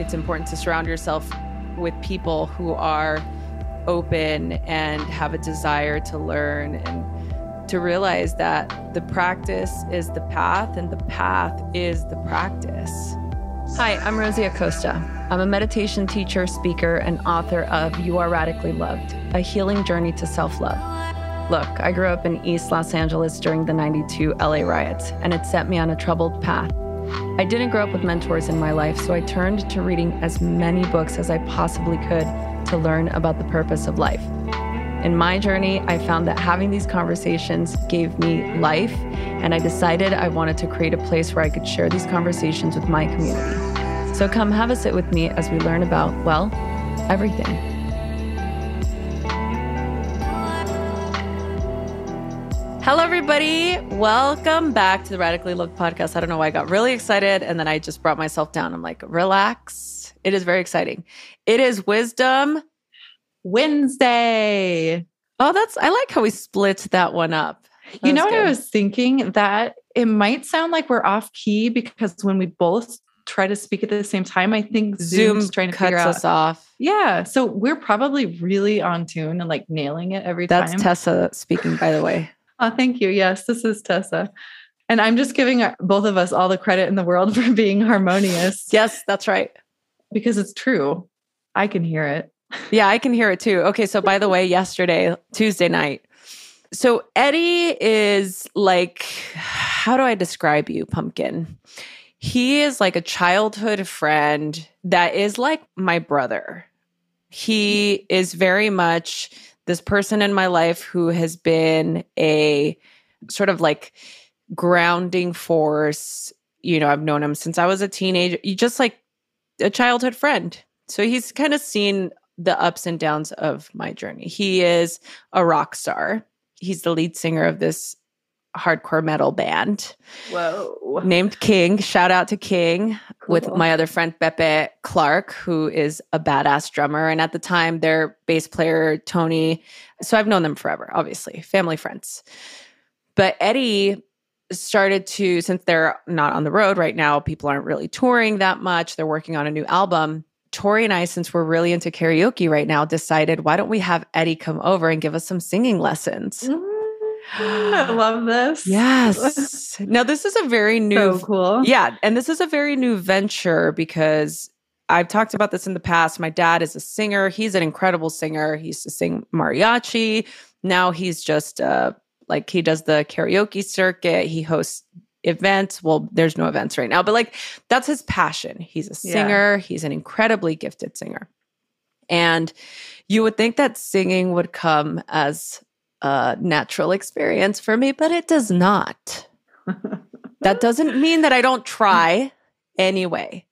it's important to surround yourself with people who are open and have a desire to learn and to realize that the practice is the path and the path is the practice. Hi, I'm Rosie Acosta. I'm a meditation teacher, speaker, and author of You Are Radically Loved, a healing journey to self love. Look, I grew up in East Los Angeles during the 92 LA riots, and it set me on a troubled path. I didn't grow up with mentors in my life, so I turned to reading as many books as I possibly could to learn about the purpose of life. In my journey, I found that having these conversations gave me life, and I decided I wanted to create a place where I could share these conversations with my community. So come have a sit with me as we learn about, well, everything. Everybody. Welcome back to the Radically Loved podcast. I don't know why I got really excited and then I just brought myself down. I'm like, relax. It is very exciting. It is Wisdom Wednesday. Oh, that's, I like how we split that one up. That you know what I was thinking? That it might sound like we're off key because when we both try to speak at the same time, I think Zoom Zoom's trying to cuts figure out. us off. Yeah. So we're probably really on tune and like nailing it every That's time. That's Tessa speaking, by the way. Oh, thank you. Yes, this is Tessa. And I'm just giving uh, both of us all the credit in the world for being harmonious Yes, that's right. because it's true. I can hear it. Yeah, I can hear it too. Okay, so by the way, yesterday, Tuesday night. So Eddie is like, how do I describe you, Pumpkin? He is like a childhood friend that is like my brother. He is very much this person in my life who has been a sort of like grounding force. You know, I've known him since I was a teenager, just like a childhood friend. So he's kind of seen the ups and downs of my journey. He is a rock star. He's the lead singer of this hardcore metal band Whoa. named King. Shout out to King with my other friend Beppe Clark, who is a badass drummer. And at the time, their bass player, Tony. So I've known them forever, obviously, family friends. But Eddie started to, since they're not on the road right now, people aren't really touring that much. They're working on a new album. Tori and I, since we're really into karaoke right now, decided why don't we have Eddie come over and give us some singing lessons? Mm, I love this. Yes. now, this is a very new So cool. yeah. And this is a very new venture because I've talked about this in the past. My dad is a singer. He's an incredible singer. He used to sing mariachi. Now he's just uh, like he does the karaoke circuit. He hosts events. Well, there's no events right now, but like that's his passion. He's a Yeah. singer. He's an incredibly gifted singer. And you would think that singing would come as a natural experience for me, but it does not. That doesn't mean that I don't try anyway.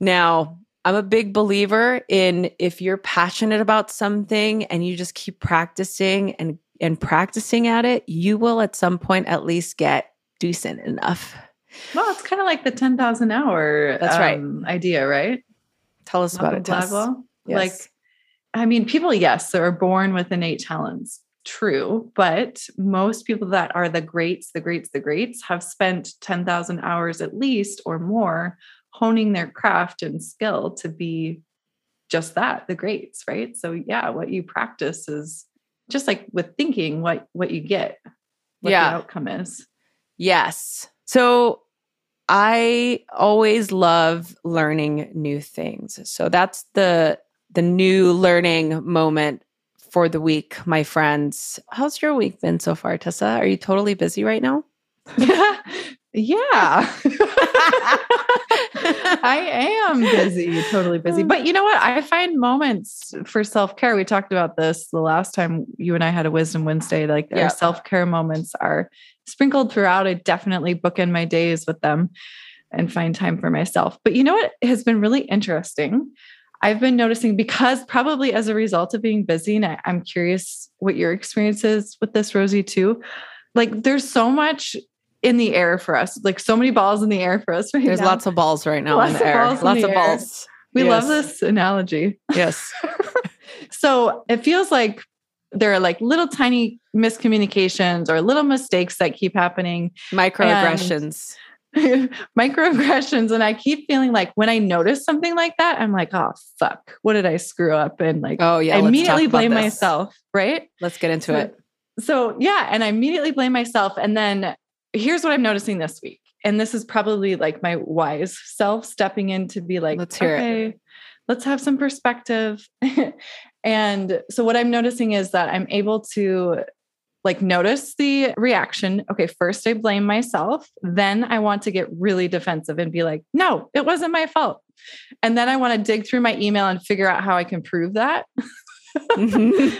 Now, I'm a big believer in if you're passionate about something and you just keep practicing and and practicing at it, you will at some point at least get decent enough. Well, it's kind of like the 10,000 hour That's right. um, idea, right? Tell us about it. Gladwell. Yes. Like, I mean, people, yes, are born with innate talents. True. But most people that are the greats, the greats, the greats have spent 10,000 hours at least or more honing their craft and skill to be just that, the greats, right? So yeah, what you practice is just like with thinking what what you get, what Yeah. the outcome is. Yes. So I always love learning new things. So that's the the new learning moment for the week, my friends. How's your week been so far, Tessa? Are you totally busy right now? yeah. I am busy, totally busy. Oh. But you know what? I find moments for self care. We talked about this the last time you and I had a Wisdom Wednesday. Like Yeah. our self care moments are sprinkled throughout. I definitely bookend my days with them and find time for myself. But you know what has been really interesting? I've been noticing because probably as a result of being busy, and I, I'm curious what your experience is with this, Rosie, too. Like there's so much in the air for us, like so many balls in the air for us right There's now. lots of balls right now in Lots the of air. balls lots of air. balls. we Yes. love this analogy. Yes. So it feels like there are like little tiny miscommunications or little mistakes that keep happening. Microaggressions. microaggressions. And I keep feeling like when I notice something like that, I'm like, oh, fuck, what did I screw up? And like, oh, yeah, I immediately blame myself, right? Let's get into so, it. So, yeah. And I immediately blame myself. And then here's what I'm noticing this week. And this is probably like my wise self stepping in to be like, let's hear okay, it. Let's have some perspective. and so, what I'm noticing is that I'm able to like notice the reaction. Okay, first I blame myself. Then I want to get really defensive and be like, no, it wasn't my fault. And then I want to dig through my email and figure out how I can prove that. Mm-hmm.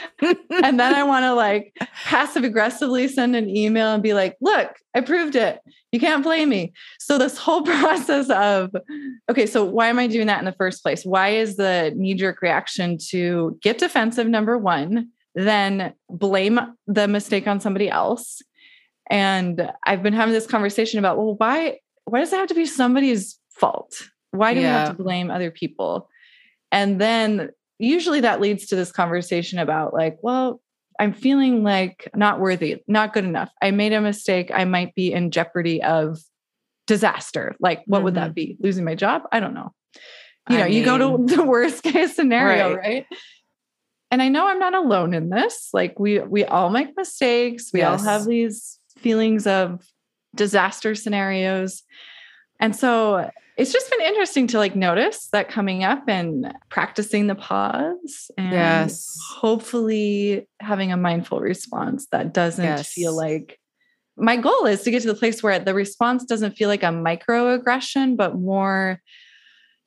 and then I want to like passive aggressively send an email and be like, look, I proved it. You can't blame me. So, this whole process of, okay, so why am I doing that in the first place? Why is the knee jerk reaction to get defensive, number one? Then blame the mistake on somebody else. And I've been having this conversation about, well, why why does it have to be somebody's fault? Why do yeah. we have to blame other people? And then usually that leads to this conversation about like, well, I'm feeling like not worthy, not good enough. I made a mistake. I might be in jeopardy of disaster. Like, what mm-hmm. would that mm-hmm. be? Losing my job? I don't know. You I know, mean, you go to the worst case scenario, right? right? And I know I'm not alone in this. Like we we all make mistakes. We yes. all have these feelings of disaster scenarios. And so it's just been interesting to like notice that coming up and practicing the pause and yes. hopefully having a mindful response that doesn't yes. feel like my goal is to get to the place where the response doesn't feel like a microaggression, but more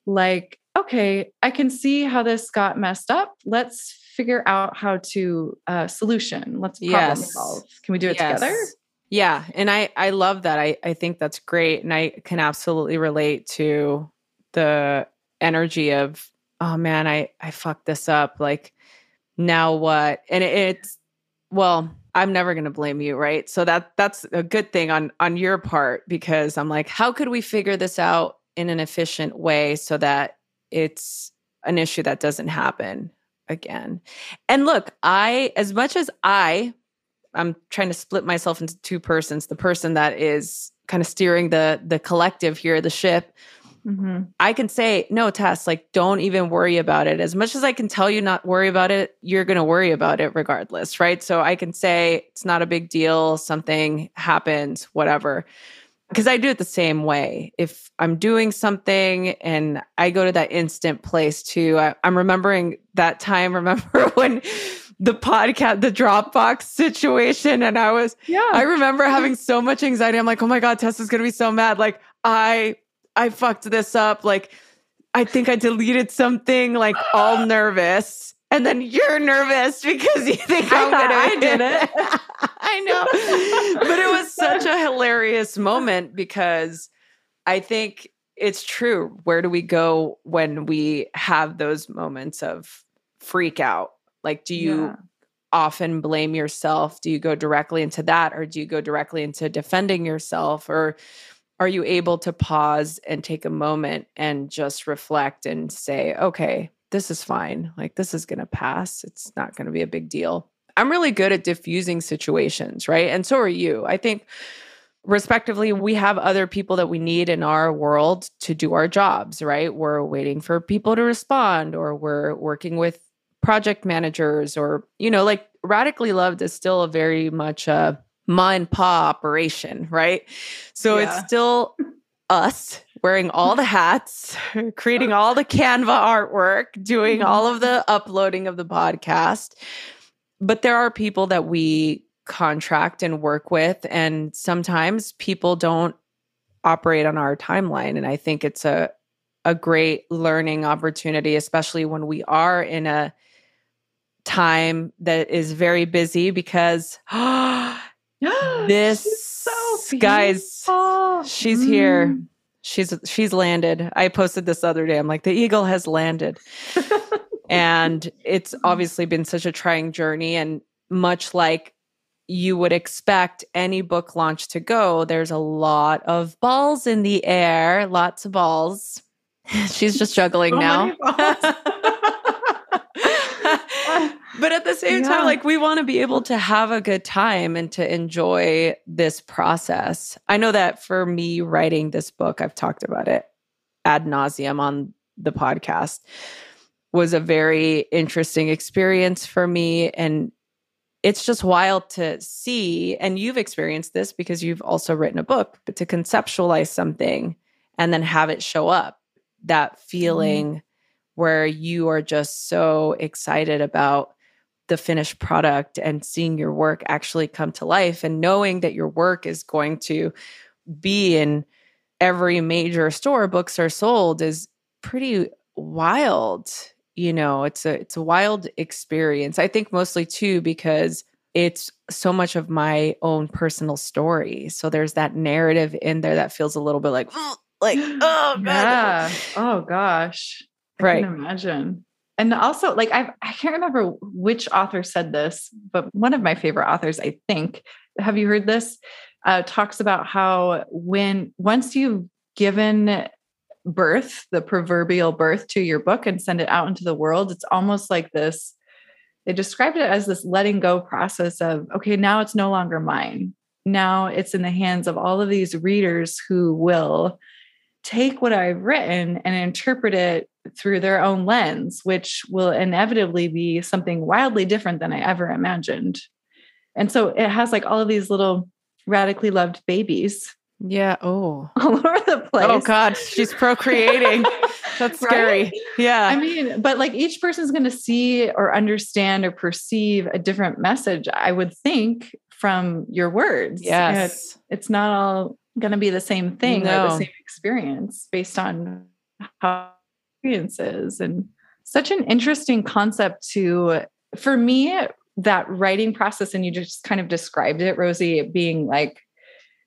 like, okay, I can see how this got messed up. Let's figure out how to uh, solution. Let's problem yes. solve. Can we do it yes. together? Yeah, and I I love that. I I think that's great, and I can absolutely relate to the energy of oh man, I I fucked this up. Like now what? And it, it's well, I'm never going to blame you, right? So that that's a good thing on on your part because I'm like, how could we figure this out in an efficient way so that it's an issue that doesn't happen again. And look, I, as much as I, I'm trying to split myself into two persons, the person that is kind of steering the the collective here, the ship. Mm-hmm. I can say, no, Tess, like, don't even worry about it. As much as I can tell you not worry about it, you're going to worry about it regardless, right? So I can say it's not a big deal. Something happens, whatever because I do it the same way. If I'm doing something and I go to that instant place too, I, am remembering that time. Remember when the podcast, the Dropbox situation, and I was, yeah, I remember having so much anxiety. I'm like, oh my god, Tessa's gonna be so mad. Like I, I fucked this up. Like I think I deleted something. Like all nervous and then you're nervous because you think I am gonna. I did it. I know, but it was such a hilarious moment because I think it's true. Where do we go when we have those moments of freak out? Like, do you yeah. often blame yourself? Do you go directly into that, or do you go directly into defending yourself, or are you able to pause and take a moment and just reflect and say, okay, this is fine. Like, this is going to pass. It's not going to be a big deal. I'm really good at diffusing situations, right? And so are you. I think, respectively, we have other people that we need in our world to do our jobs, right? We're waiting for people to respond, or we're working with project managers, or, you know, like Radically Loved is still a very much a ma and pa operation, right? So yeah. it's still us wearing all the hats, creating all the Canva artwork, doing mm-hmm. all of the uploading of the podcast. But there are people that we contract and work with, and sometimes people don't operate on our timeline. And I think it's a a great learning opportunity, especially when we are in a time that is very busy because this so guys she's mm. here she's she's landed. I posted this other day. I'm like, the eagle has landed. and it's obviously been such a trying journey. And much like you would expect any book launch to go, there's a lot of balls in the air, lots of balls. She's just juggling so now. but at the same yeah. time, like we want to be able to have a good time and to enjoy this process. I know that for me writing this book, I've talked about it ad nauseum on the podcast, was a very interesting experience for me. And it's just wild to see. And you've experienced this because you've also written a book, but to conceptualize something and then have it show up that feeling mm. where you are just so excited about the finished product and seeing your work actually come to life and knowing that your work is going to be in every major store books are sold is pretty wild you know it's a it's a wild experience i think mostly too because it's so much of my own personal story so there's that narrative in there that feels a little bit like like oh yeah. Oh gosh. I right. can imagine. And also like I I can't remember which author said this, but one of my favorite authors, I think, have you heard this? Uh, talks about how when once you've given birth, the proverbial birth to your book and send it out into the world, it's almost like this. They described it as this letting go process of, okay, now it's no longer mine. Now it's in the hands of all of these readers who will take what I've written and interpret it through their own lens, which will inevitably be something wildly different than I ever imagined. And so it has like all of these little radically loved babies. Yeah. Oh. All over the oh, place. Oh God, she's procreating. That's scary. Right? Yeah. I mean, but like each person's going to see or understand or perceive a different message, I would think, from your words. Yes. It's, it's not all going to be the same thing no. or the same experience based on how experiences and such an interesting concept to for me that writing process and you just kind of described it rosie being like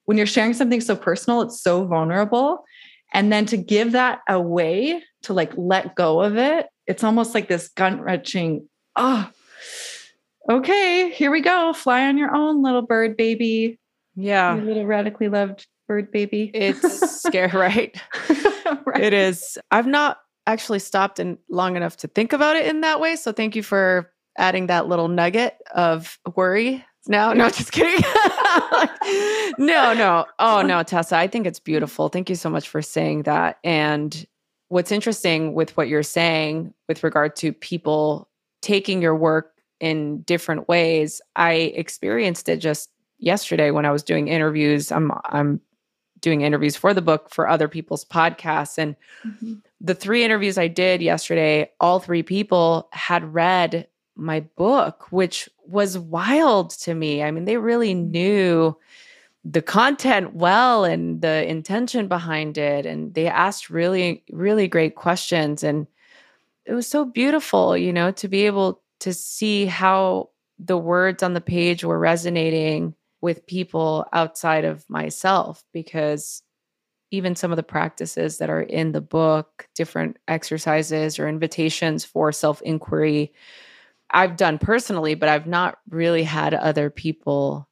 when you're sharing something so personal it's so vulnerable and then to give that away to like let go of it it's almost like this gut wrenching oh okay here we go fly on your own little bird baby yeah your little radically loved bird baby. It's scary, right? right? It is. I've not actually stopped and long enough to think about it in that way. So thank you for adding that little nugget of worry. No, no, just kidding. no, no. Oh, no, Tessa, I think it's beautiful. Thank you so much for saying that. And what's interesting with what you're saying with regard to people taking your work in different ways, I experienced it just yesterday when I was doing interviews. I'm I'm doing interviews for the book for other people's podcasts. And mm-hmm. the three interviews I did yesterday, all three people had read my book, which was wild to me. I mean, they really mm-hmm. knew the content well and the intention behind it. And they asked really, really great questions. And it was so beautiful, you know, to be able to see how the words on the page were resonating with people outside of myself because even some of the practices that are in the book, different exercises or invitations for self inquiry, I've done personally, but I've not really had other people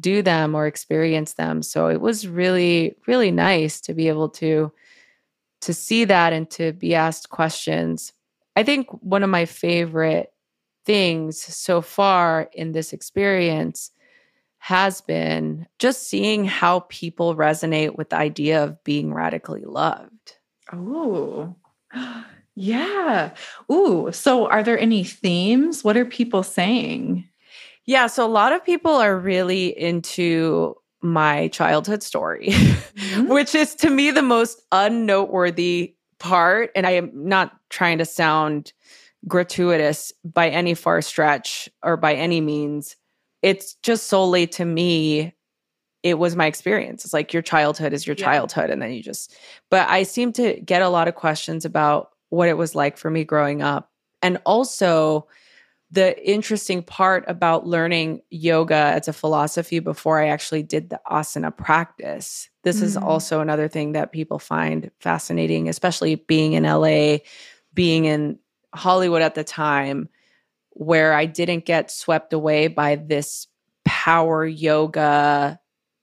do them or experience them. So it was really, really nice to be able to to see that and to be asked questions. I think one of my favorite things so far in this experience has been just seeing how people resonate with the idea of being radically loved. Oh, yeah. Ooh, so are there any themes? What are people saying? Yeah, so a lot of people are really into my childhood story, mm-hmm. which is to me the most unnoteworthy part. And I am not trying to sound gratuitous by any far stretch or by any means it's just solely to me it was my experience. It's like your childhood is your yeah. childhood. And then you just, but I seem to get a lot of questions about what it was like for me growing up. And also the interesting part about learning yoga as a philosophy before I actually did the asana practice. This mm-hmm. is also another thing that people find fascinating, especially being in LA, being in Hollywood at the time where I didn't get swept away by this power yoga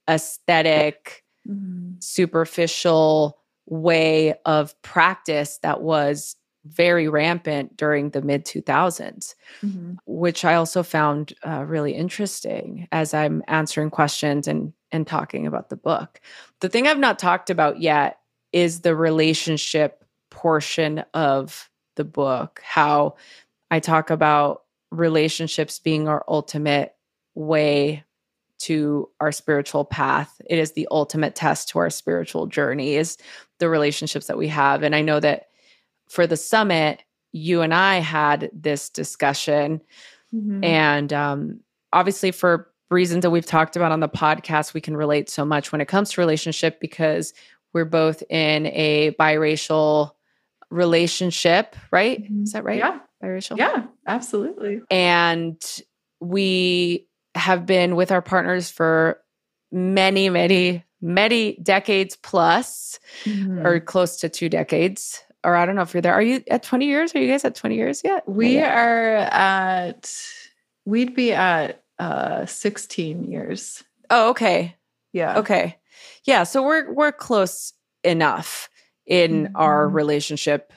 aesthetic, mm-hmm. superficial way of practice that was very rampant during the mid 2000s, mm-hmm. which I also found uh, really interesting as I'm answering questions and, and talking about the book. The thing I've not talked about yet is the relationship portion of the book, how I talk about relationships being our ultimate way to our spiritual path. It is the ultimate test to our spiritual journey is the relationships that we have. And I know that for the summit, you and I had this discussion. Mm-hmm. And um, obviously, for reasons that we've talked about on the podcast, we can relate so much when it comes to relationship because we're both in a biracial relationship, right? Mm-hmm. Is that right? Yeah. Biracial? Yeah, absolutely. And we have been with our partners for many, many, many decades plus, mm-hmm. or close to two decades. Or I don't know if you're there. Are you at 20 years? Are you guys at 20 years yet? We yet? are at, we'd be at uh 16 years. Oh, okay. Yeah. Okay. Yeah. So we're we're close enough in mm-hmm. our relationship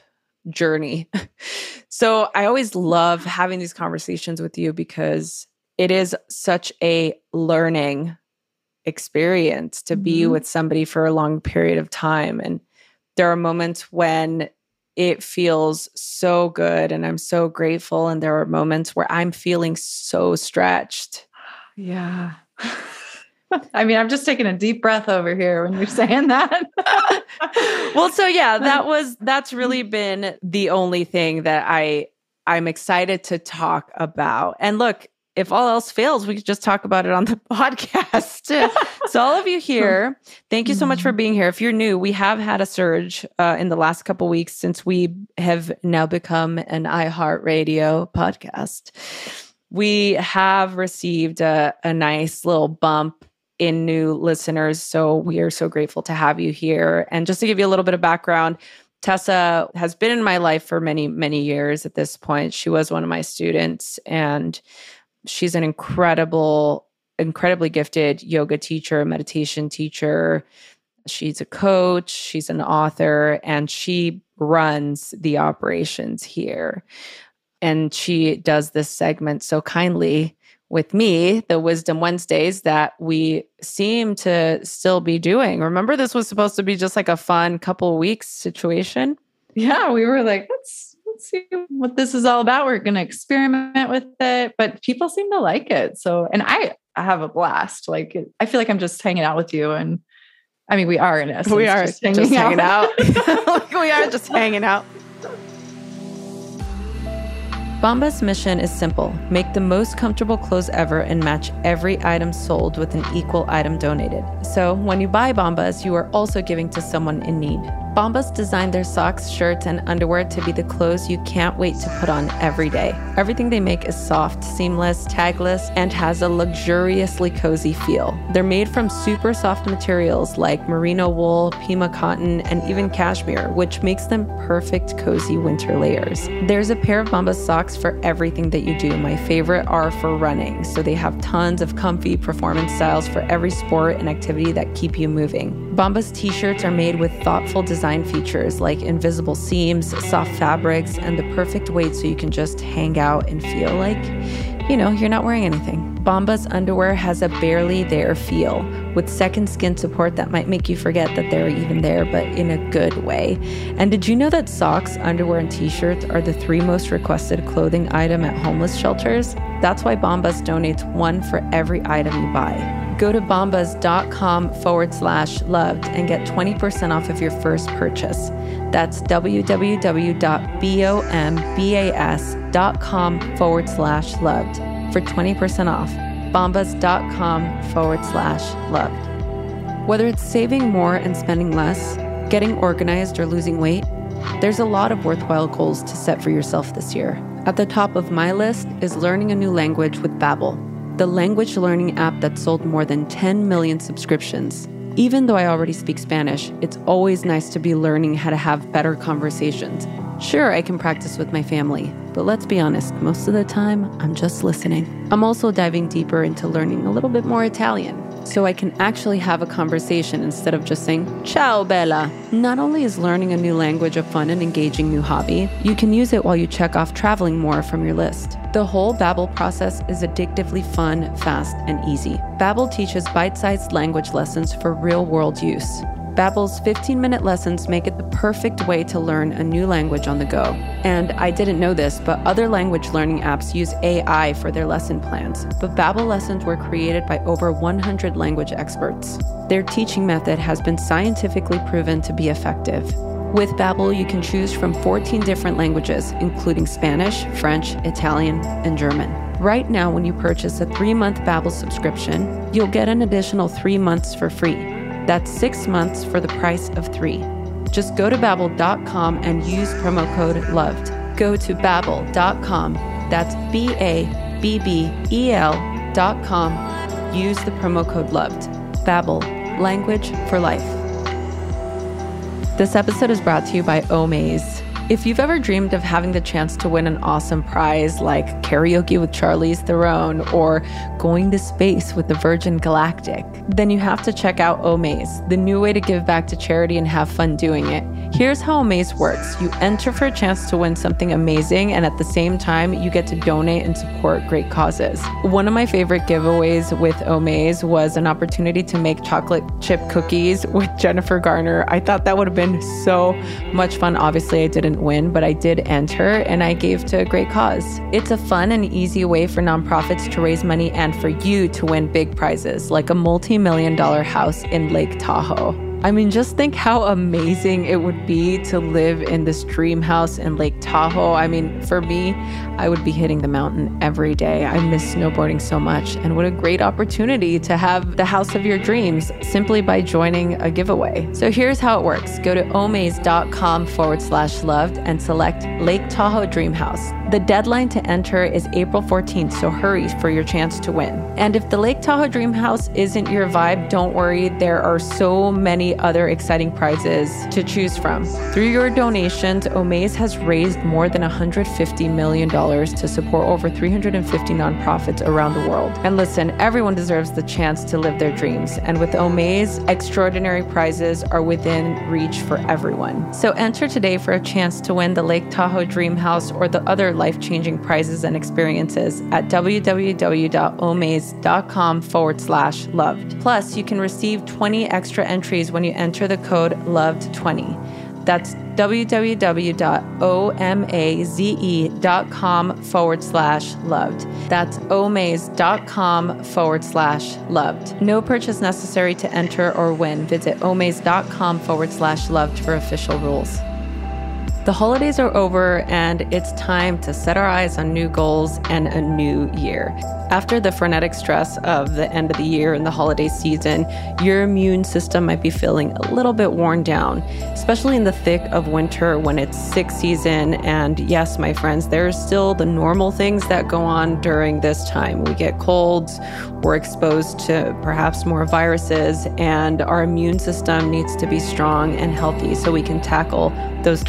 journey. so I always love having these conversations with you because it is such a learning experience to mm-hmm. be with somebody for a long period of time. And there are moments when it feels so good and I'm so grateful. And there are moments where I'm feeling so stretched. Yeah. I mean, I'm just taking a deep breath over here when you're saying that. well, so yeah, that was that's really been the only thing that I I'm excited to talk about. And look, if all else fails, we could just talk about it on the podcast. so, all of you here, thank you so much for mm-hmm. being here. If you're new, we have had a surge uh, in the last couple weeks since we have now become an iHeartRadio podcast. We have received a, a nice little bump in new listeners. So, we are so grateful to have you here. And just to give you a little bit of background, Tessa has been in my life for many, many years at this point. She was one of my students and she's an incredible, incredibly gifted yoga teacher, meditation teacher. She's a coach, she's an author, and she runs the operations here. And she does this segment so kindly with me, the Wisdom Wednesdays that we seem to still be doing. Remember, this was supposed to be just like a fun couple weeks situation. Yeah, we were like, let's let's see what this is all about. We're going to experiment with it, but people seem to like it. So, and I, I have a blast. Like, I feel like I'm just hanging out with you. And I mean, we are in essence. We are just hanging, just hanging out. out. we are just hanging out. Bombas' mission is simple make the most comfortable clothes ever and match every item sold with an equal item donated. So when you buy Bombas, you are also giving to someone in need. Bombas designed their socks, shirts, and underwear to be the clothes you can't wait to put on every day. Everything they make is soft, seamless, tagless, and has a luxuriously cozy feel. They're made from super soft materials like merino wool, pima cotton, and even cashmere, which makes them perfect cozy winter layers. There's a pair of Bombas socks for everything that you do. My favorite are for running, so they have tons of comfy performance styles for every sport and activity that keep you moving. Bombas t shirts are made with thoughtful design features like invisible seams, soft fabrics, and the perfect weight so you can just hang out and feel like, you know, you're not wearing anything. Bombas underwear has a barely there feel with second skin support that might make you forget that they're even there, but in a good way. And did you know that socks, underwear, and t shirts are the three most requested clothing item at homeless shelters? That's why Bombas donates one for every item you buy. Go to bombas.com forward slash loved and get 20% off of your first purchase. That's www.bombas.com forward slash loved for 20% off. Bombas.com forward slash loved. Whether it's saving more and spending less, getting organized, or losing weight, there's a lot of worthwhile goals to set for yourself this year. At the top of my list is learning a new language with Babbel the language learning app that sold more than 10 million subscriptions. Even though I already speak Spanish, it's always nice to be learning how to have better conversations. Sure, I can practice with my family, but let's be honest, most of the time, I'm just listening. I'm also diving deeper into learning a little bit more Italian. so I can actually have a conversation instead of just saying, Ciao, Bella. Not only is learning a new language a fun and engaging new hobby, you can use it while you check off traveling more from your list. The whole Babbel process is addictively fun, fast, and easy. Babbel teaches bite-sized language lessons for real-world use. Babbel's 15-minute lessons make it the perfect way to learn a new language on the go. And I didn't know this, but other language learning apps use AI for their lesson plans. But Babbel lessons were created by over 100 language experts. Their teaching method has been scientifically proven to be effective. With Babbel, you can choose from 14 different languages, including Spanish, French, Italian, and German. Right now, when you purchase a three-month Babbel subscription, you'll get an additional three months for free. That's six months for the price of three. Just go to babbel.com and use promo code LOVED. Go to babbel.com. That's B A B B E L dot com. Use the promo code LOVED. Babbel, language for life. This episode is brought to you by Omaze. If you've ever dreamed of having the chance to win an awesome prize like karaoke with Charlize Theron or going to space with the Virgin Galactic, then you have to check out Omaze, the new way to give back to charity and have fun doing it. Here's how Omaze works you enter for a chance to win something amazing, and at the same time, you get to donate and support great causes. One of my favorite giveaways with Omaze was an opportunity to make chocolate chip cookies with Jennifer Garner. I thought that would have been so much fun. Obviously, I didn't win, but I did enter and I gave to a great cause. It's a fun and easy way for nonprofits to raise money and for you to win big prizes like a multi million dollar house in Lake Tahoe. I mean, just think how amazing it would be to live in this dream house in Lake Tahoe. I mean, for me, I would be hitting the mountain every day. I miss snowboarding so much. And what a great opportunity to have the house of your dreams simply by joining a giveaway. So here's how it works go to omaze.com forward slash loved and select Lake Tahoe Dream House. The deadline to enter is April 14th, so hurry for your chance to win. And if the Lake Tahoe Dream House isn't your vibe, don't worry, there are so many other exciting prizes to choose from. Through your donations, Omaze has raised more than $150 million to support over 350 nonprofits around the world. And listen, everyone deserves the chance to live their dreams. And with Omaze, extraordinary prizes are within reach for everyone. So enter today for a chance to win the Lake Tahoe Dream House or the other life changing prizes and experiences at www.omaze.com forward slash loved. Plus, you can receive 20 extra entries when you enter the code LOVED20. That's www.omaze.com forward slash loved. That's omaze.com forward slash loved. No purchase necessary to enter or win. Visit omaze.com forward slash loved for official rules. The holidays are over, and it's time to set our eyes on new goals and a new year. After the frenetic stress of the end of the year and the holiday season, your immune system might be feeling a little bit worn down, especially in the thick of winter when it's sick season. And yes, my friends, there's still the normal things that go on during this time. We get colds, we're exposed to perhaps more viruses, and our immune system needs to be strong and healthy so we can tackle those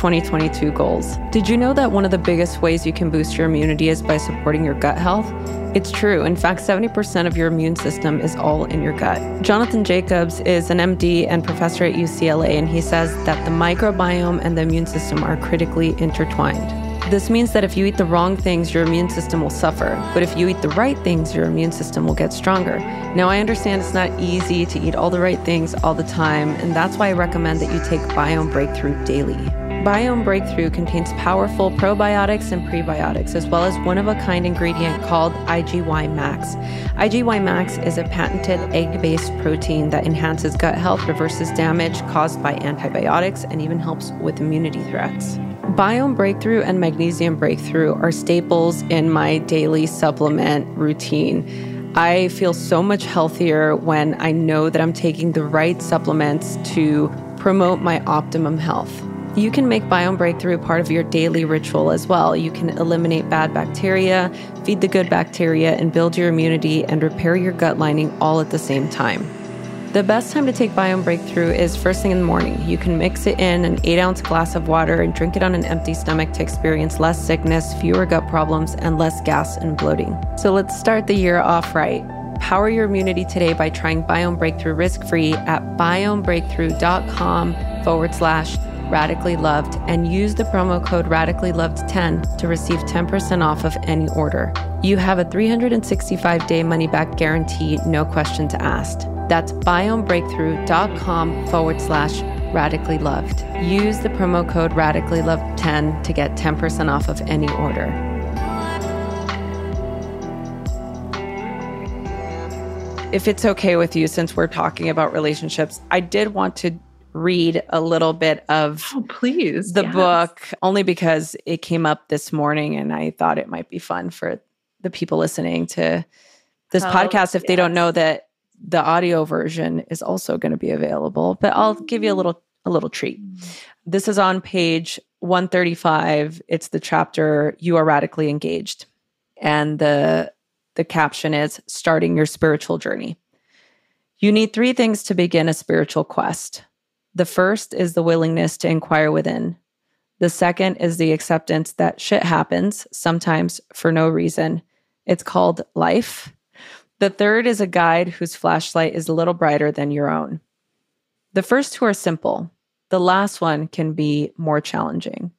2022 goals. Did you know that one of the biggest ways you can boost your immunity is by supporting your gut health? It's true. In fact, 70% of your immune system is all in your gut. Jonathan Jacobs is an MD and professor at UCLA, and he says that the microbiome and the immune system are critically intertwined. This means that if you eat the wrong things, your immune system will suffer. But if you eat the right things, your immune system will get stronger. Now, I understand it's not easy to eat all the right things all the time, and that's why I recommend that you take Biome Breakthrough daily. Biome Breakthrough contains powerful probiotics and prebiotics, as well as one of a kind ingredient called IGY Max. IGY Max is a patented egg based protein that enhances gut health, reverses damage caused by antibiotics, and even helps with immunity threats. Biome Breakthrough and Magnesium Breakthrough are staples in my daily supplement routine. I feel so much healthier when I know that I'm taking the right supplements to promote my optimum health. You can make Biome Breakthrough part of your daily ritual as well. You can eliminate bad bacteria, feed the good bacteria, and build your immunity and repair your gut lining all at the same time. The best time to take Biome Breakthrough is first thing in the morning. You can mix it in an 8 ounce glass of water and drink it on an empty stomach to experience less sickness, fewer gut problems, and less gas and bloating. So let's start the year off right Power your immunity today by trying Biome Breakthrough risk free at biomebreakthrough.com forward slash radically loved and use the promo code radically loved 10 to receive 10% off of any order. You have a 365 day money back guarantee, no questions asked. That's biomebreakthrough.com forward slash radically loved. Use the promo code radically loved 10 to get 10% off of any order. If it's okay with you, since we're talking about relationships, I did want to read a little bit of oh, please the yes. book only because it came up this morning and I thought it might be fun for the people listening to this oh, podcast if yes. they don't know that the audio version is also going to be available but I'll give you a little a little treat. Mm. This is on page 135. It's the chapter You Are Radically Engaged. And the the caption is starting your spiritual journey. You need three things to begin a spiritual quest. The first is the willingness to inquire within. The second is the acceptance that shit happens, sometimes for no reason. It's called life. The third is a guide whose flashlight is a little brighter than your own. The first two are simple. The last one can be more challenging.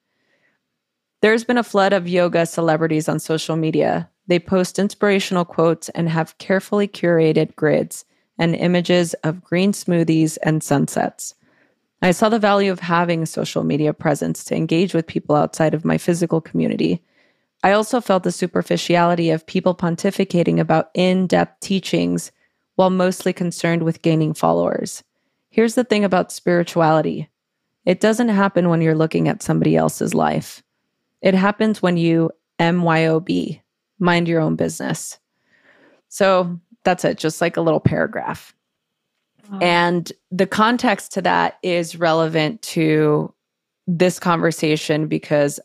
There's been a flood of yoga celebrities on social media. They post inspirational quotes and have carefully curated grids and images of green smoothies and sunsets. I saw the value of having a social media presence to engage with people outside of my physical community. I also felt the superficiality of people pontificating about in depth teachings while mostly concerned with gaining followers. Here's the thing about spirituality it doesn't happen when you're looking at somebody else's life, it happens when you MYOB, mind your own business. So that's it, just like a little paragraph. And the context to that is relevant to this conversation because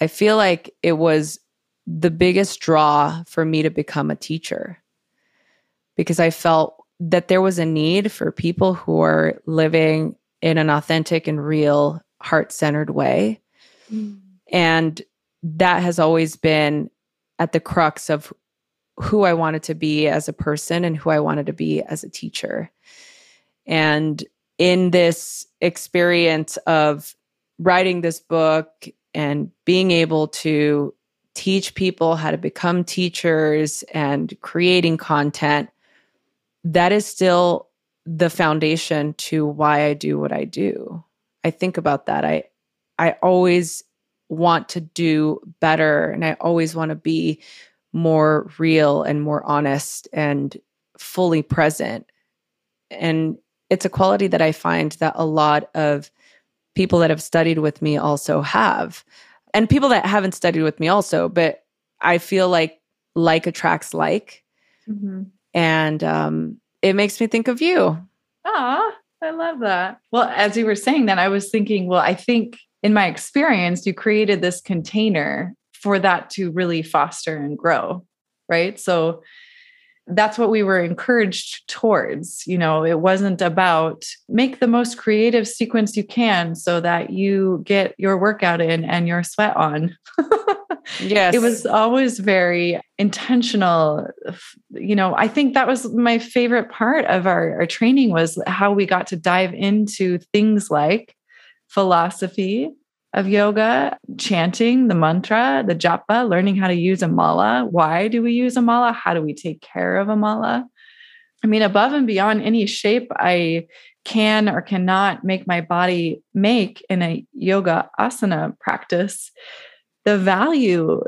I feel like it was the biggest draw for me to become a teacher because I felt that there was a need for people who are living in an authentic and real heart centered way. Mm. And that has always been at the crux of who I wanted to be as a person and who I wanted to be as a teacher. And in this experience of writing this book and being able to teach people how to become teachers and creating content, that is still the foundation to why I do what I do. I think about that. I I always want to do better and I always want to be more real and more honest and fully present. And it's a quality that I find that a lot of people that have studied with me also have. And people that haven't studied with me also, but I feel like like attracts like. Mm-hmm. And um, it makes me think of you. Ah, I love that. Well, as you were saying that, I was thinking, well, I think in my experience, you created this container for that to really foster and grow. Right. So that's what we were encouraged towards. You know, it wasn't about make the most creative sequence you can so that you get your workout in and your sweat on. yes. It was always very intentional. You know, I think that was my favorite part of our, our training was how we got to dive into things like philosophy, of yoga, chanting the mantra, the japa, learning how to use a mala. Why do we use a mala? How do we take care of a mala? I mean, above and beyond any shape I can or cannot make my body make in a yoga asana practice, the value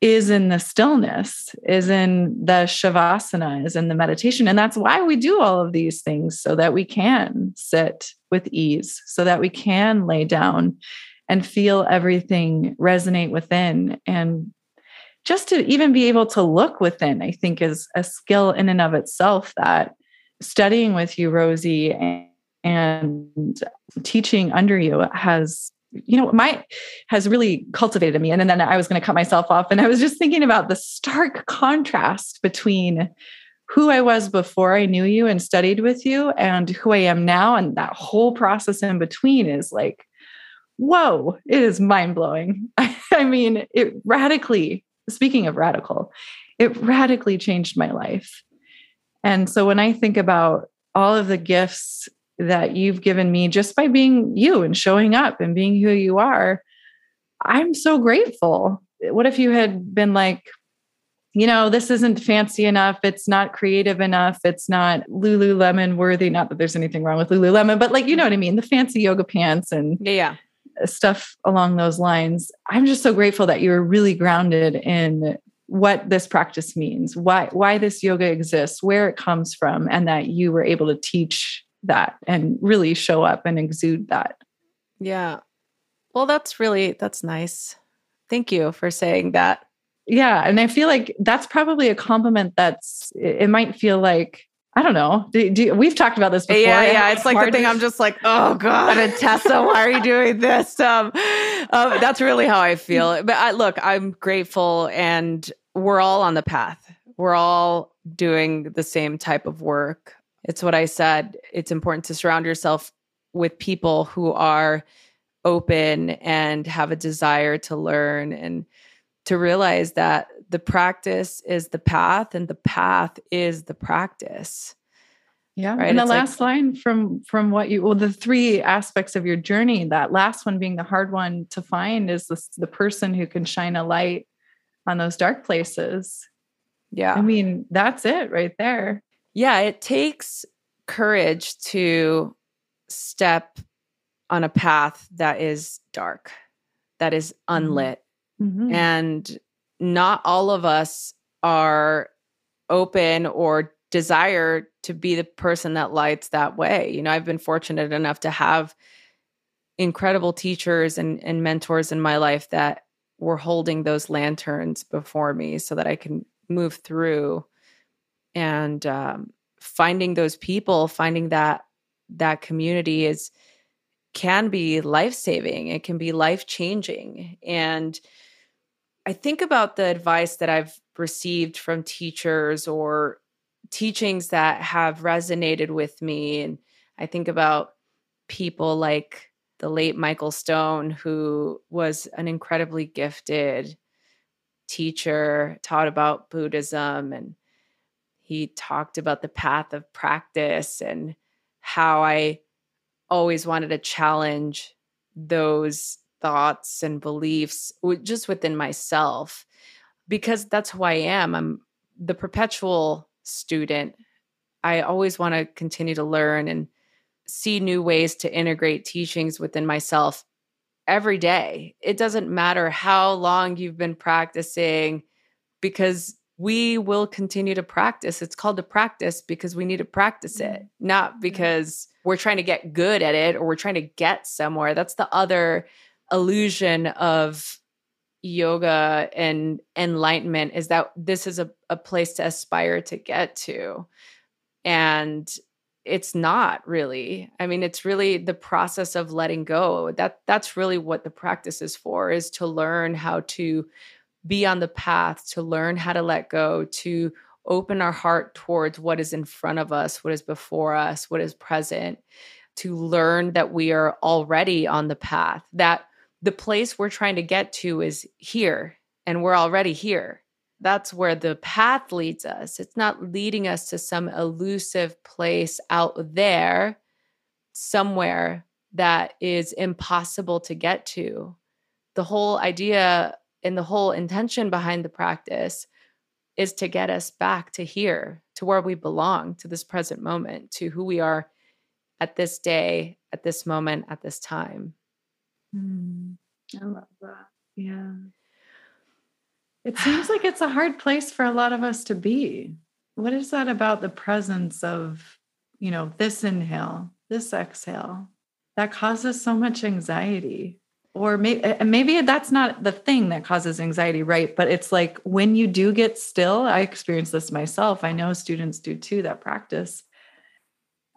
is in the stillness, is in the shavasana, is in the meditation. And that's why we do all of these things so that we can sit with ease, so that we can lay down and feel everything resonate within. And just to even be able to look within i think is a skill in and of itself that studying with you rosie and, teaching under you has you know my has really cultivated me. And then i was going to cut myself off and i was just thinking about the stark contrast between who i was before i knew you and studied with you and who i am now. And that whole process in between is like whoa, it is mind blowing. I mean, it radically, speaking of radical, it radically changed my life. And so when I think about all of the gifts that you've given me just by being you and showing up and being who you are, I'm so grateful. What if you had been like, you know, this isn't fancy enough. It's not creative enough. It's not Lululemon worthy. Not that there's anything wrong with Lululemon, but like, you know what I mean? The fancy yoga pants and yeah, stuff along those lines. I'm just so grateful that you were really grounded in what this practice means, why why this yoga exists, where it comes from, and that you were able to teach that and really show up and exude that. Yeah. Well, that's really that's nice. Thank you for saying that. Yeah, and I feel like that's probably a compliment that's it might feel like I don't know. Do, do, we've talked about this before. Yeah, yeah. It's like the thing. I'm just like, oh god, and Tessa, why are you doing this? Um, um, that's really how I feel. But I, look, I'm grateful, and we're all on the path. We're all doing the same type of work. It's what I said. It's important to surround yourself with people who are open and have a desire to learn and to realize that the practice is the path and the path is the practice. Yeah. Right? And the it's last like, line from from what you well the three aspects of your journey that last one being the hard one to find is this, the person who can shine a light on those dark places. Yeah. I mean that's it right there. Yeah it takes courage to step on a path that is dark that is mm-hmm. unlit. Mm-hmm. and not all of us are open or desire to be the person that lights that way. You know, I've been fortunate enough to have incredible teachers and, and mentors in my life that were holding those lanterns before me so that I can move through and um, finding those people, finding that that community is can be life saving. It can be life changing. And I think about the advice that I've received from teachers or teachings that have resonated with me. And I think about people like the late Michael Stone, who was an incredibly gifted teacher, taught about Buddhism, and he talked about the path of practice and how I always wanted to challenge those thoughts and beliefs just within myself because that's who I am. I'm the perpetual student. I always want to continue to learn and see new ways to integrate teachings within myself every day. It doesn't matter how long you've been practicing because we will continue to practice. It's called to practice because we need to practice it, mm-hmm. not because we're trying to get good at it or we're trying to get somewhere. That's the other illusion of yoga and enlightenment is that this is a, a place to aspire to get to. And it's not really. I mean, it's really the process of letting go. That that's really what the practice is for, is to learn how to be on the path, to learn how to let go, to open our heart towards what is in front of us, what is before us, what is present, to learn that we are already on the path, that the place we're trying to get to is here and we're already here. That's where the path leads us. It's not leading us to some elusive place out there, somewhere that is impossible to get to. The whole idea and the whole intention behind the practice is to get us back to here, to where we belong, to this present moment, to who we are at this day, at this moment, at this time. Mm, I love that. Yeah. It seems like it's a hard place for a lot of us to be. What is that about the presence of, you know, this inhale, this exhale that causes so much anxiety? Or maybe, maybe that's not the thing that causes anxiety, right? But it's like when you do get still, I experience this myself. I know students do too that practice.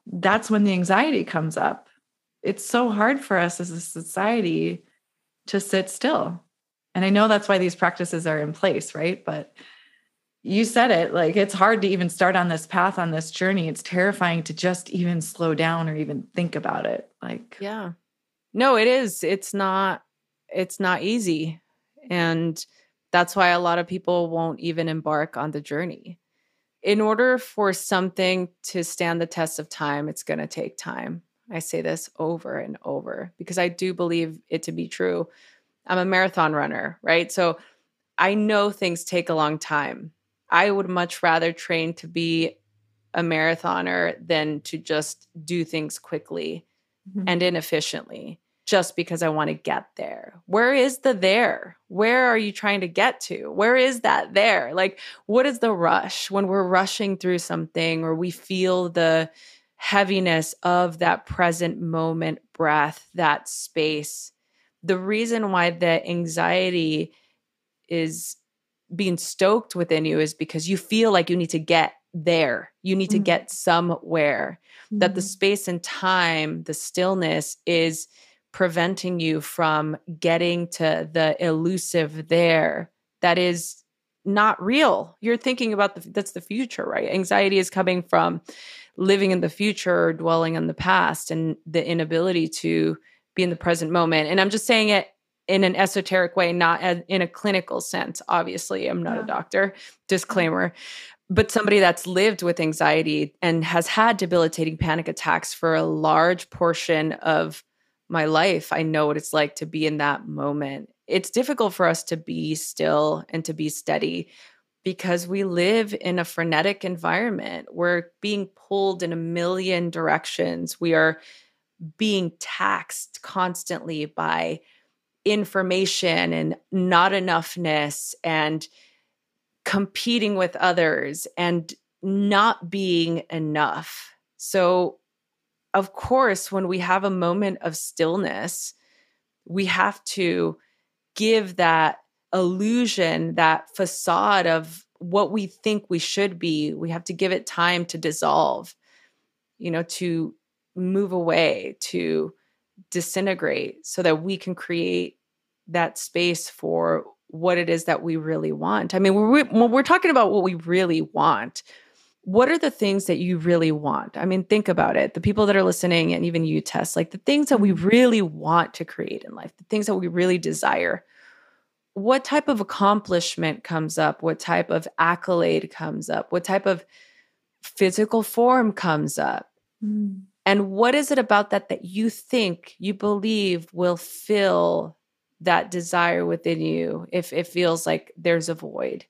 That's when the anxiety comes up it's so hard for us as a society to sit still. And I know that's why these practices are in place, right? But you said it like it's hard to even start on this path on this journey. It's terrifying to just even slow down or even think about it. Like, yeah. No, it is. It's not it's not easy. And that's why a lot of people won't even embark on the journey in order for something to stand the test of time, it's going to take time. I say this over and over because I do believe it to be true. I'm a marathon runner, right? So I know things take a long time. I would much rather train to be a marathoner than to just do things quickly mm-hmm. and inefficiently just because I want to get there. Where is the there? Where are you trying to get to? Where is that there? Like, what is the rush when we're rushing through something or we feel the heaviness of that present moment breath, that space? The reason why the anxiety is being stoked within you is because you feel like you need to get there. You need mm-hmm. to get somewhere. Mm-hmm. That the mm-hmm. space and time, the stillness is preventing you from getting to the elusive there that is not real. You're thinking about the that's the future, right? Anxiety is coming from living in the future dwelling on the past and the inability to be in the present moment. And I'm just saying it in an esoteric way, not in a clinical sense. Obviously, I'm not yeah. a doctor, disclaimer. But somebody that's lived with anxiety and has had debilitating panic attacks for a large portion of my life, I know what it's like to be in that moment. It's difficult for us to be still and to be steady because we live in a frenetic environment. We're being pulled in a million directions. We are being taxed constantly by information and not enoughness and competing with others and not being enough. So, of course, when we have a moment of stillness, we have to give that illusion, that facade of what we think we should be, we have to give it time to dissolve, you know, to move away, to disintegrate so that we can create that space for what it is that we really want. I mean, when we're talking about what we really want, what are the things that you really want? I mean, think about it. The people that are listening, and even you, Tess, like the things that we mm-hmm. really want to create in life, the things that we really desire. What type of accomplishment comes up? What type of accolade comes up? What type of physical form comes up? Mm. And what is it about that that you think, you believe will fill that desire within you if it feels like there's a void?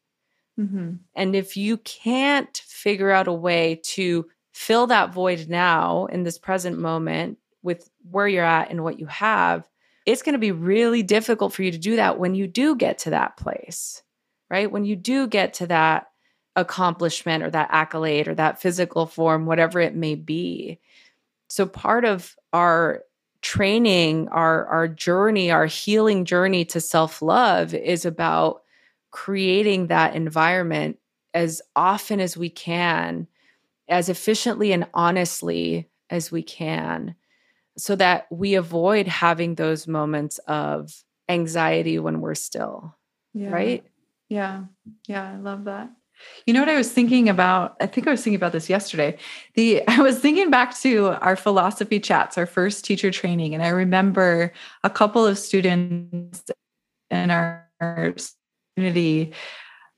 Mm-hmm. And if you can't figure out a way to fill that void now in this present moment with where you're at and what you have, it's going to be really difficult for you to do that when you do get to that place, right? When you do get to that accomplishment or that accolade or that physical form, whatever it may be. So, part of our training, our, our journey, our healing journey to self love is about creating that environment as often as we can, as efficiently and honestly as we can, so that we avoid having those moments of anxiety when we're still. Yeah. Right? Yeah. Yeah. I love that. You know what I was thinking about? I think I was thinking about this yesterday. The I was thinking back to our philosophy chats, our first teacher training, and I remember a couple of students in our community.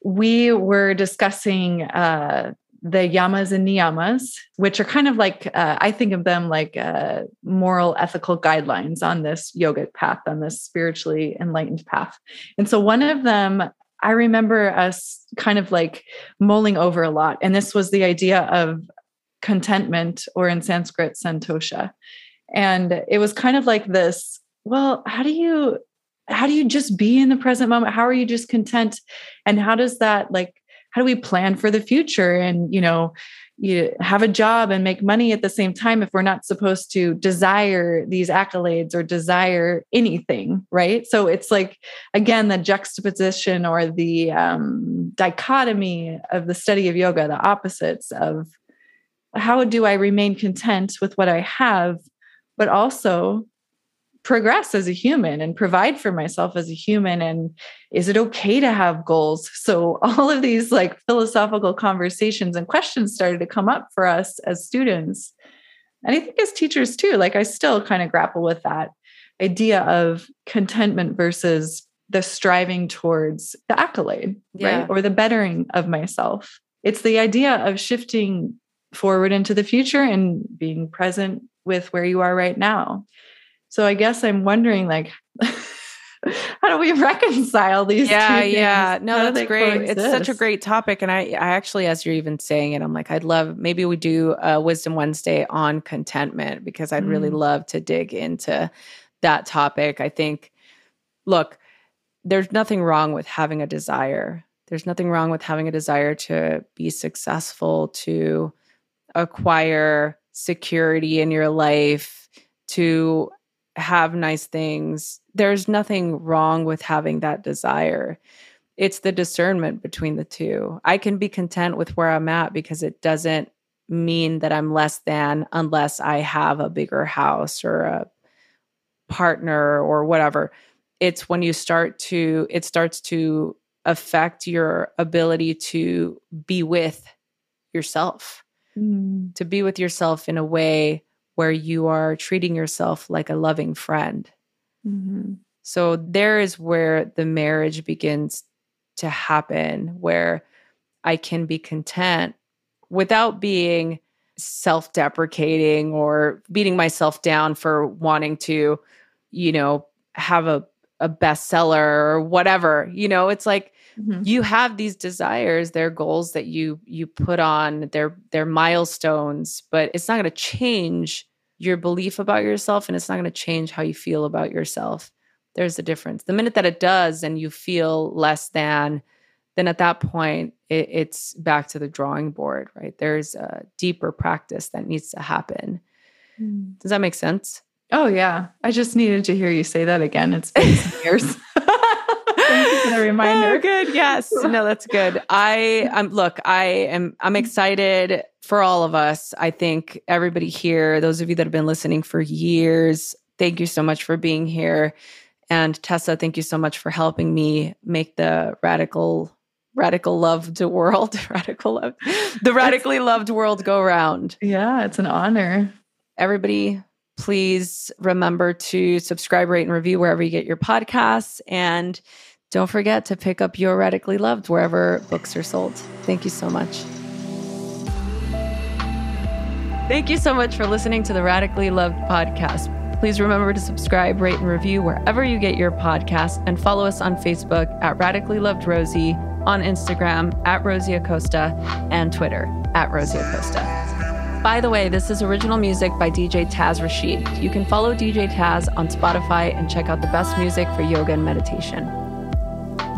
We were discussing uh, the yamas and niyamas, which are kind of like uh, I think of them like uh, moral, ethical guidelines on this yogic path, on this spiritually enlightened path. And so one of them I remember us kind of like mulling over a lot. And this was the idea of contentment, or in Sanskrit, santosha. And it was kind of like this well, how do you how do you just be in the present moment how are you just content and how does that like how do we plan for the future and you know you have a job and make money at the same time if we're not supposed to desire these accolades or desire anything right? So it's like again the juxtaposition or the um, dichotomy of the study of yoga the opposites of how do i remain content with what i have but also progress as a human and provide for myself as a human and is it okay to have goals so all of these like philosophical conversations and questions started to come up for us as students and i think as teachers too like i still kind of grapple with that idea of contentment versus the striving towards the accolade yeah. right or the bettering of myself it's the idea of shifting forward into the future and being present with where you are right now. So I guess I'm wondering like how do we reconcile these yeah yeah. No that's great. Coexist? it's such a great topic and i i actually as you're even saying it i'm like i'd love maybe we do a wisdom wednesday on contentment because i'd mm. really love to dig into that topic. I think look there's nothing wrong with having a desire. There's nothing wrong with having a desire to be successful to acquire security in your life to have nice things. There's nothing wrong with having that desire. It's the discernment between the two. I can be content with where I'm at because it doesn't mean that I'm less than unless I have a bigger house or a partner or whatever. It's when you start to, it starts to affect your ability to be with yourself, mm. to be with yourself in a way where you are treating yourself like a loving friend. Mm-hmm. So there is where the marriage begins to happen, where I can be content without being self deprecating or beating myself down for wanting to, you know, have a, a bestseller or whatever. You know, it's like, Mm-hmm. you have these desires they're goals that you you put on they're they're milestones but it's not going to change your belief about yourself and it's not going to change how you feel about yourself. There's a difference. The minute that it does and you feel less than then at that point it, it's back to the drawing board right? There's a deeper practice that needs to happen. Mm. does that make sense? Oh yeah. I just needed to hear you say that again. It's been years For the reminder. Oh, good. Yes. No, that's good. I am look, I am I'm excited for all of us. I think everybody here, those of you that have been listening for years, thank you so much for being here. And Tessa, thank you so much for helping me make the radical radical loved world radical love the radically loved world go round yeah it's an honor everybody please remember to subscribe rate and review wherever you get your podcasts and don't forget to pick up Your Radically Loved wherever books are sold. Thank you so much. Thank you so much for listening to the Radically Loved podcast. Please remember to subscribe, rate, and review wherever you get your podcast and follow us on Facebook at Radically Loved Rosie, on Instagram at Rosie Acosta, and Twitter at Rosie Acosta. By the way, this is original music by DJ Taz Rashid. You can follow DJ Taz on Spotify and check out the best music for yoga and meditation.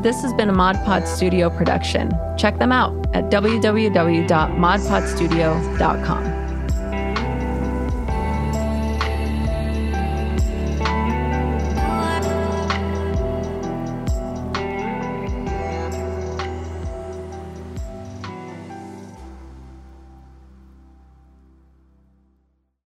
This has been a Mod Pod Studio production. Check them out at www.modpodstudio.com.